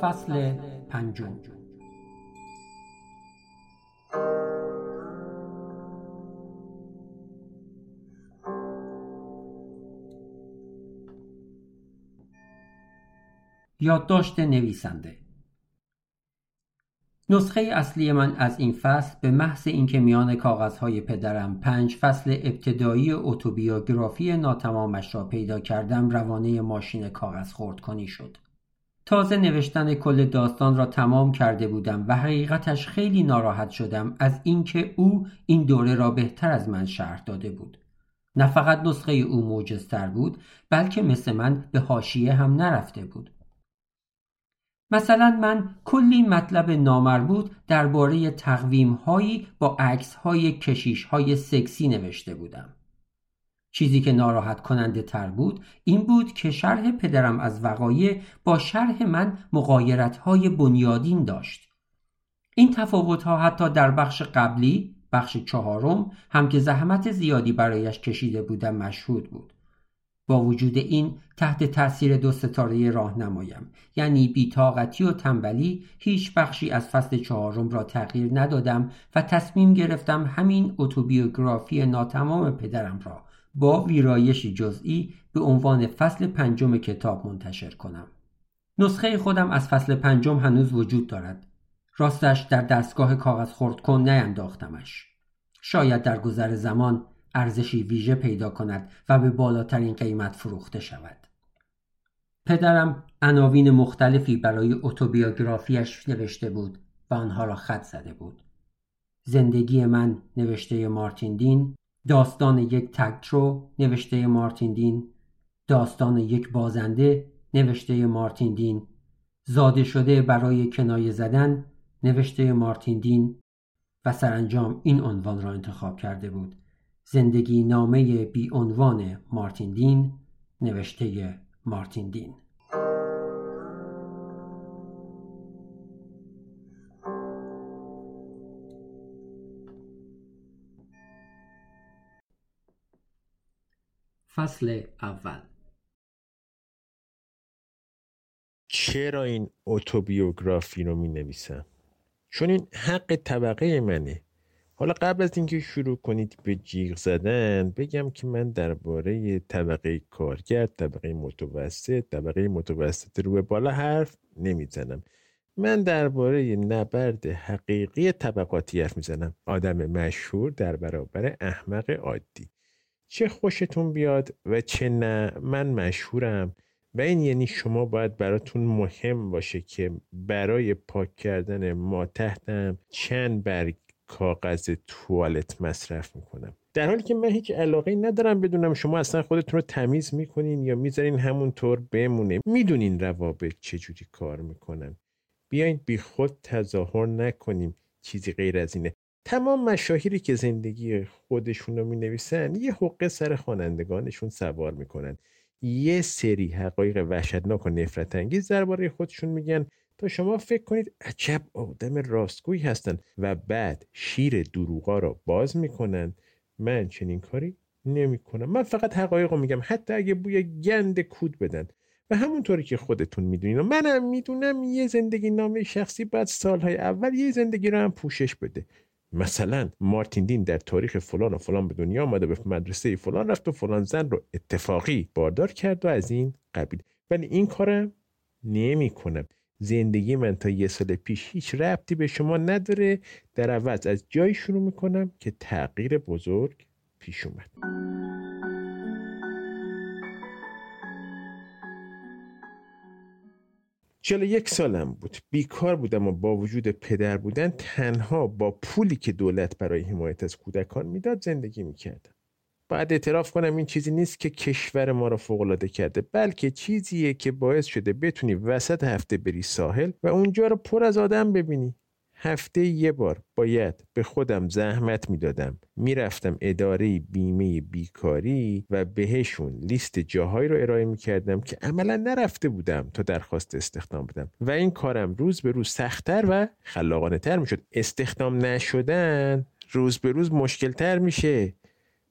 فصل پنجم. یادداشت نویسنده. نسخه اصلی من از این فصل به محض اینکه میان کاغذهای پدرم پنج فصل ابتدایی اتوبیوگرافی ناتمامش را پیدا کردم روانه ماشین کاغذ خورد کنی شد. تازه نوشتن کل داستان را تمام کرده بودم و حقیقتش خیلی ناراحت شدم از اینکه او این دوره را بهتر از من شرح داده بود نه فقط نسخه او موجزتر بود بلکه مثل من به حاشیه هم نرفته بود مثلا من کلی مطلب نامربوط درباره تقویم هایی با عکس های کشیش های سکسی نوشته بودم. چیزی که ناراحت کننده تر بود این بود که شرح پدرم از وقایع با شرح من مقایرت های بنیادین داشت. این تفاوت ها حتی در بخش قبلی بخش چهارم هم که زحمت زیادی برایش کشیده بودم مشهود بود. با وجود این تحت تاثیر دو ستاره راهنمایم یعنی بیتاقتی و تنبلی هیچ بخشی از فصل چهارم را تغییر ندادم و تصمیم گرفتم همین اتوبیوگرافی ناتمام پدرم را با ویرایشی جزئی به عنوان فصل پنجم کتاب منتشر کنم. نسخه خودم از فصل پنجم هنوز وجود دارد. راستش در دستگاه کاغذ خورد کن نینداختمش. شاید در گذر زمان ارزشی ویژه پیدا کند و به بالاترین قیمت فروخته شود. پدرم عناوین مختلفی برای اتوبیوگرافیش نوشته بود و آنها را خط زده بود. زندگی من نوشته مارتین دین داستان یک تکترو نوشته مارتین دین. داستان یک بازنده نوشته مارتین دین. زاده شده برای کنایه زدن نوشته مارتین دین. و سرانجام این عنوان را انتخاب کرده بود. زندگی نامه بی عنوان مارتین دین نوشته مارتین دین. فصل اول. چرا این اتوبیوگرافی رو می نویسم؟ چون این حق طبقه منه. حالا قبل از اینکه شروع کنید به جیغ زدن بگم که من درباره طبقه کارگر طبقه متوسط طبقه متوسط رو به بالا حرف نمی‌زنم. من درباره نبرد حقیقی طبقاتی حرف می‌زنم. آدم مشهور در برابر احمق عادی. چه خوشتون بیاد و چه نه من مشهورم. و این یعنی شما باید براتون مهم باشه که برای پاک کردن ما تحتم چند برگ کاغذ توالت مصرف می‌کنم. در حالی که من هیچ علاقه ندارم بدونم شما اصلا خودتون رو تمیز می‌کنین یا می‌ذارین همونطور بمونه. می‌دونین روابط چجوری کار می‌کنن. بیاین بی خود تظاهر نکنیم. چیزی غیر از اینه. تمام مشاهیری که زندگی خودشون رو می نویسن یه حقه سر خوانندگانشون سوار می‌کنن. یه سری حقایق وحشتناک و نفرت انگیز درباره خودشون میگن تا شما فکر کنید عجب آدم راستگویی هستن و بعد شیر دروغا را باز می‌کنن. من چنین کاری نمی‌کنم. من فقط حقایق رو میگم. حتی اگه بوی گند کود بدن. و همونطوری که خودتون می‌دونین و منم می‌دونم یه زندگی نامه شخصی بعد سالهای اول یه زندگی رو هم پوشش بده. مثلا مارتین دین در تاریخ فلان و فلان به دنیا آمده به مدرسه فلان رفت و فلان زن رو اتفاقی باردار کرد و از این قبیل. ولی این کارم نمی کنم زندگی من تا یه سال پیش هیچ ربطی به شما نداره. در عوض از جایی شروع می‌کنم که تغییر بزرگ پیش اومد. چلا یک سالم بود. بیکار بودم و با وجود پدر بودن تنها با پولی که دولت برای حمایت از کودکان می‌داد زندگی می‌کردم. باید اعتراف کنم این چیزی نیست که کشور ما را فوقالعاده کرده بلکه چیزیه که باعث شده بتونی وسط هفته بری ساحل و اونجا رو پر از آدم ببینی. هفته یه بار باید به خودم زحمت می‌دادم. می‌رفتم اداره بیمه بیکاری و بهشون لیست جاهایی رو ارائه می‌کردم که عملا نرفته بودم تا درخواست استخدام بدم. و این کارم روز به روز سختتر و خلاقانه تر می‌شد. استخدام نشدن روز به روز مشکلتر میشه.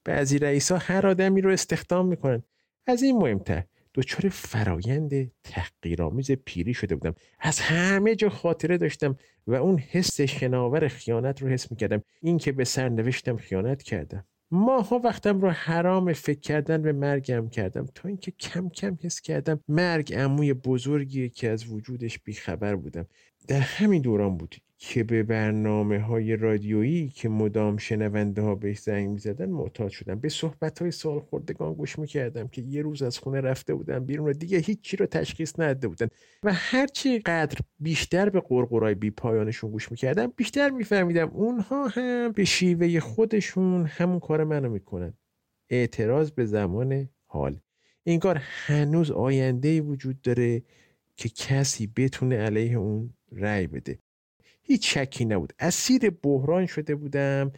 بعضی رئیس ها هر آدمی رو استخدام می‌کنن. از این مهمتر. دچار فرایند تحقیرآمیز پیری شده بودم. از همه جا خاطره داشتم و اون حس شناور خیانت رو حس می‌کردم. این که به سرنوشتم خیانت کردم. ماها وقتم رو حرام فکر کردن به مرگم کردم. تا اینکه کم کم حس کردم مرگ عموی بزرگیه که از وجودش بیخبر بودم. در همین دوران بود که به برنامه های رادیویی که مدام شنونده ها بهش زنگ می زدن معتاد شدم. به صحبت های سال خوردگان گوش می کردم که یه روز از خونه رفته بودم بیرون و دیگه هیچی رو تشخیص نداده بودن. و هرچی قدر بیشتر به قرقرای بی پایانشون گوش می کردم بیشتر میفهمیدم اونها هم به شیوه خودشون همون کار منو می‌کنن. اعتراض به زمان حال. این کار هنوز آینده وجود داره که کسی بتونه علیه اون رأی بده. هیچ شکی نبود. اسیر بحران شده بودم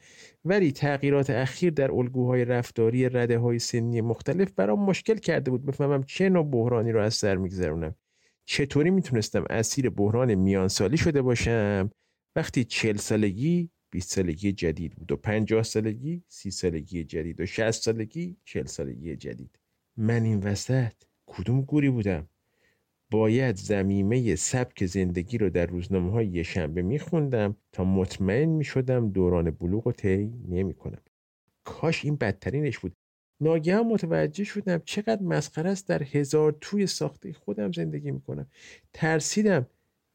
ولی تغییرات اخیر در الگوهای رفتاری رده های سنی مختلف برام مشکل کرده بود بفهمم چه نوع بحرانی رو از سر میگذرونم. چطوری می‌تونستم اسیر بحران میان سالی شده باشم؟ وقتی چل سالگی 20 سالگی جدید بود و 50 سالگی 30 سالگی جدید و 60 سالگی 40 سالگی جدید. من این وسط کدوم گوری بودم؟ باید زمیمه سبک زندگی رو در روزنامه های یه شنبه میخوندم تا مطمئن می‌شدم دوران بلوغ رو طی نمی کنم. کاش این بدترینش بود ناگهان متوجه شدم چقدر مسخره است در هزار توی ساخته خودم زندگی می‌کنم ترسیدم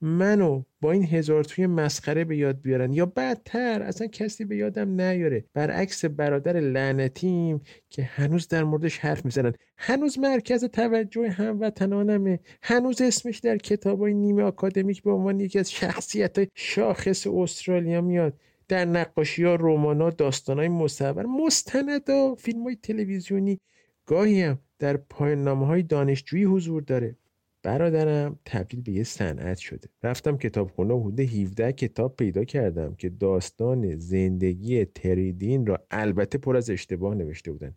منو با این هزار توی مسخره به یاد بیارن یا بدتر اصلا کسی به یادم نیاره. برعکس برادر لعنتیم که هنوز در موردش حرف می‌زنن. هنوز مرکز توجه هموطنانمه. هنوز اسمش در کتابای نیمه آکادمیک به عنوان یکی از شخصیت شاخص استرالیا میاد. در نقاشی ها رومان ها داستان های مصور. مستند و فیلم های تلویزیونی. گاهی هم در پایان های دانشجویی حضور داره. برادرم تبدیل به یه صنعت شده. رفتم کتابخونه حدود 17 کتاب پیدا کردم که داستان زندگی تریدین را البته پر از اشتباه نوشته بودن.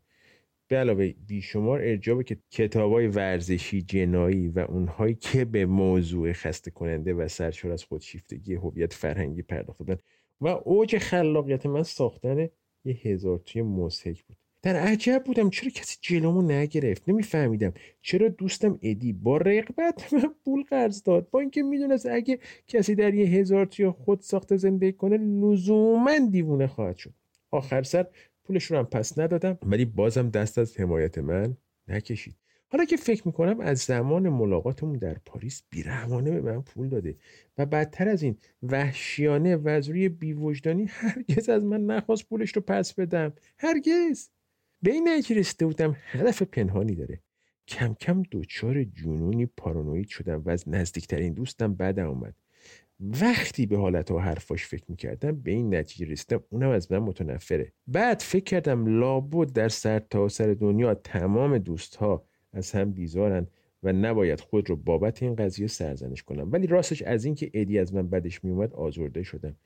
به علاوه بیشمار ارجاب که کتابای ورزشی جنایی و اونهایی که به موضوع خسته کننده و سرشار از خودشیفتگی هویت فرهنگی پرداخته بودن. و اوج خلاقیت من ساختن یه هزار توی موسیک بود. در عجب بودم. چرا کسی جلومو نگرفت؟ نمیفهمیدم. چرا دوستم ادی با رقبت من پول قرض داد؟ با اینکه می‌دونست اگه کسی در یه هزار توی خود ساخته زندگی کنه لزوما دیوونه خواهد شد. آخر سر پولش رو هم پس ندادم. ولی بازم دست از حمایت من نکشید. حالا که فکر می‌کنم از زمان ملاقاتمون در پاریس بیرحمانه به من پول داده و بدتر از این وحشیانه و از روی بیوجدانی هرگز از من نخواست پولش رو پس بدم. هرگز! به این نتیجه رسیده بودم هدف پنهانی داره. کم کم دچار جنونی پارانوید شدم و از نزدیکترین دوستم بدم اومد. وقتی به حالت و حرفاش فکر می‌کردم به این نتیجه رسیدم اونم از من متنفره. بعد فکر کردم لابد در سر تا سر دنیا تمام دوستها از هم بیزارن و نباید خود رو بابت این قضیه سرزنش کنم. ولی راستش از اینکه ادی از من بدش میومد آزرده شدم.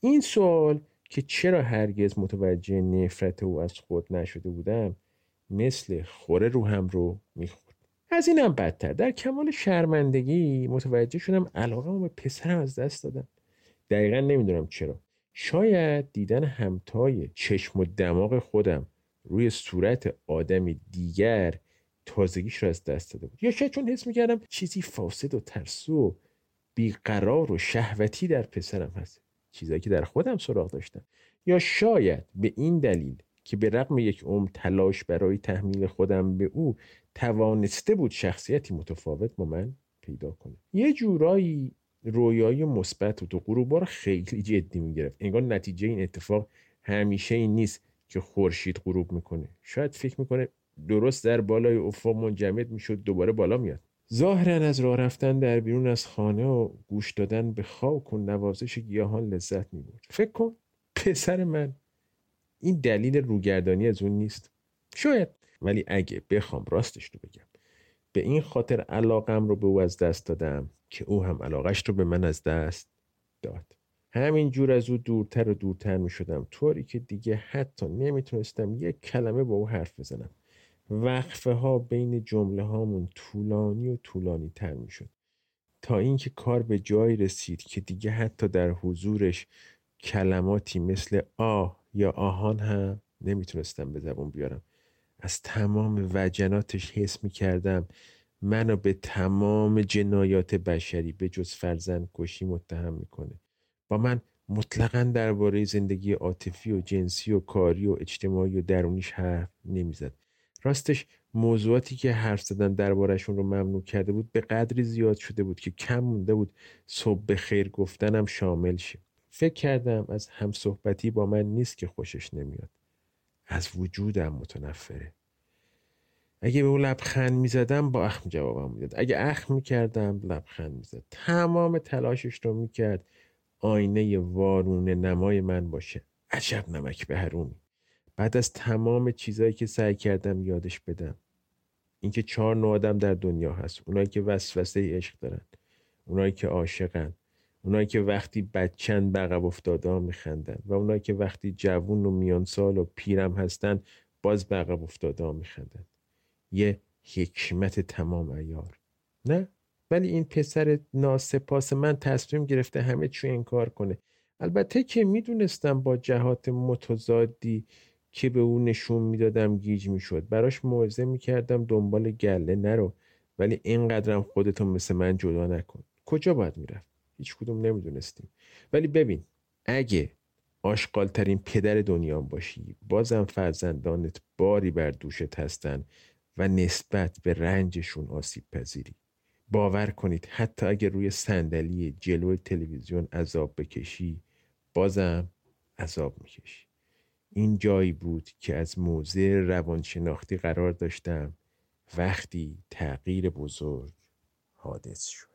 این سوال که چرا هرگز متوجه نفرت او از خود نشده بودم مثل خوره رو هم رو می‌خورد. از اینم بدتر. در کمال شرمندگی متوجه شدم علاقه به پسرم از دست دادم دقیقا نمی‌دونم چرا. شاید دیدن همتای چشم و دماغ خودم روی صورت آدمی دیگر تازگیش رو از دست داده بود. یا شاید چون حس می‌کردم چیزی فاسد و ترسو و بیقرار و شهوتی در پسرم هست. چیزایی که در خودم سراغ داشتم. یا شاید به این دلیل که به رغم یک عمر تلاش برای تحمیل خودم به او توانسته بود شخصیتی متفاوت با من پیدا کنه. یه جورایی رویای مثبت و تو غروبا رو خیلی جدی می‌گرفت. انگار نتیجه این اتفاق همیشه این نیست که خورشید غروب می‌کنه. شاید فکر می‌کنه درست در بالای افق منجمد می‌شد دوباره بالا میاد. ظاهرا از راه رفتن در بیرون از خانه و گوش دادن به خاک و نوازش گیاهان لذت می بود فکر کن پسر من این دلیل روگردانی از اون نیست. شاید ولی اگه بخوام راستش رو بگم. به این خاطر علاقم رو به او از دست دادم که او هم علاقش رو به من از دست داد. همین جور از او دورتر و دورتر می شدم طوری که دیگه حتی نمی‌تونستم یک کلمه با او حرف بزنم. وقفه ها بین جمله هامون طولانی و طولانی تر می شد تا اینکه کار به جایی رسید که دیگه حتی در حضورش کلماتی مثل آه یا آهان هم نمی‌تونستم به زبون بیارم. از تمام وجناتش حس می کردم منو به تمام جنایات بشری به جز فرزند کشی متهم می‌کنه. با من مطلقا درباره زندگی عاطفی و جنسی و کاری و اجتماعی و درونیش حرف نمی‌زد. راستش موضوعاتی که حرف زدن دربارهشون رو ممنوع کرده بود به قدری زیاد شده بود که کم مونده بود. صبح به خیر گفتنم شامل شه. فکر کردم از همصحبتی با من نیست که خوشش نمیاد. از وجودم متنفره. اگه به اون لبخند می‌زدم با اخم جوابم می‌داد. اگه اخم می‌کردم لبخند می‌زد. تمام تلاشش رو می‌کرد. آینه وارونه نمای من باشه. عجب نمک به هرومی بعد از تمام چیزایی که سعی کردم یادش بدم. اینکه چهار نوع آدم در دنیا هست. اونایی که وسوسه عشق دارن. اونایی که عاشقن. اونایی که وقتی بچن به افتاده میخندن. و اونایی که وقتی جوون و میان سال و پیرم هستن باز به افتاده میخندن. یه حکمت تمام ایار نه؟ ولی این پسر ناسپاس من تصمیم گرفته همه چی انکار کنه. البته که می‌دونستم با جهات متضادی که به او نشون می‌دادم گیج می‌شد. براش موعظه می‌کردم دنبال گله نرو ولی اینقدرم خودتو مثل من جدا نکن. کجا باید می‌رفت؟ هیچ کدوم نمی‌دونستیم. ولی ببین اگه آشغالترین پدر دنیا باشی بازم فرزندانت باری بر دوشت هستن و نسبت به رنجشون آسیب پذیری. باور کنید حتی اگر روی صندلی جلوی تلویزیون عذاب بکشی بازم عذاب می‌کشی. این جایی بود که از موضع روانشناختی قرار داشتم وقتی تغییر بزرگ حادث شد.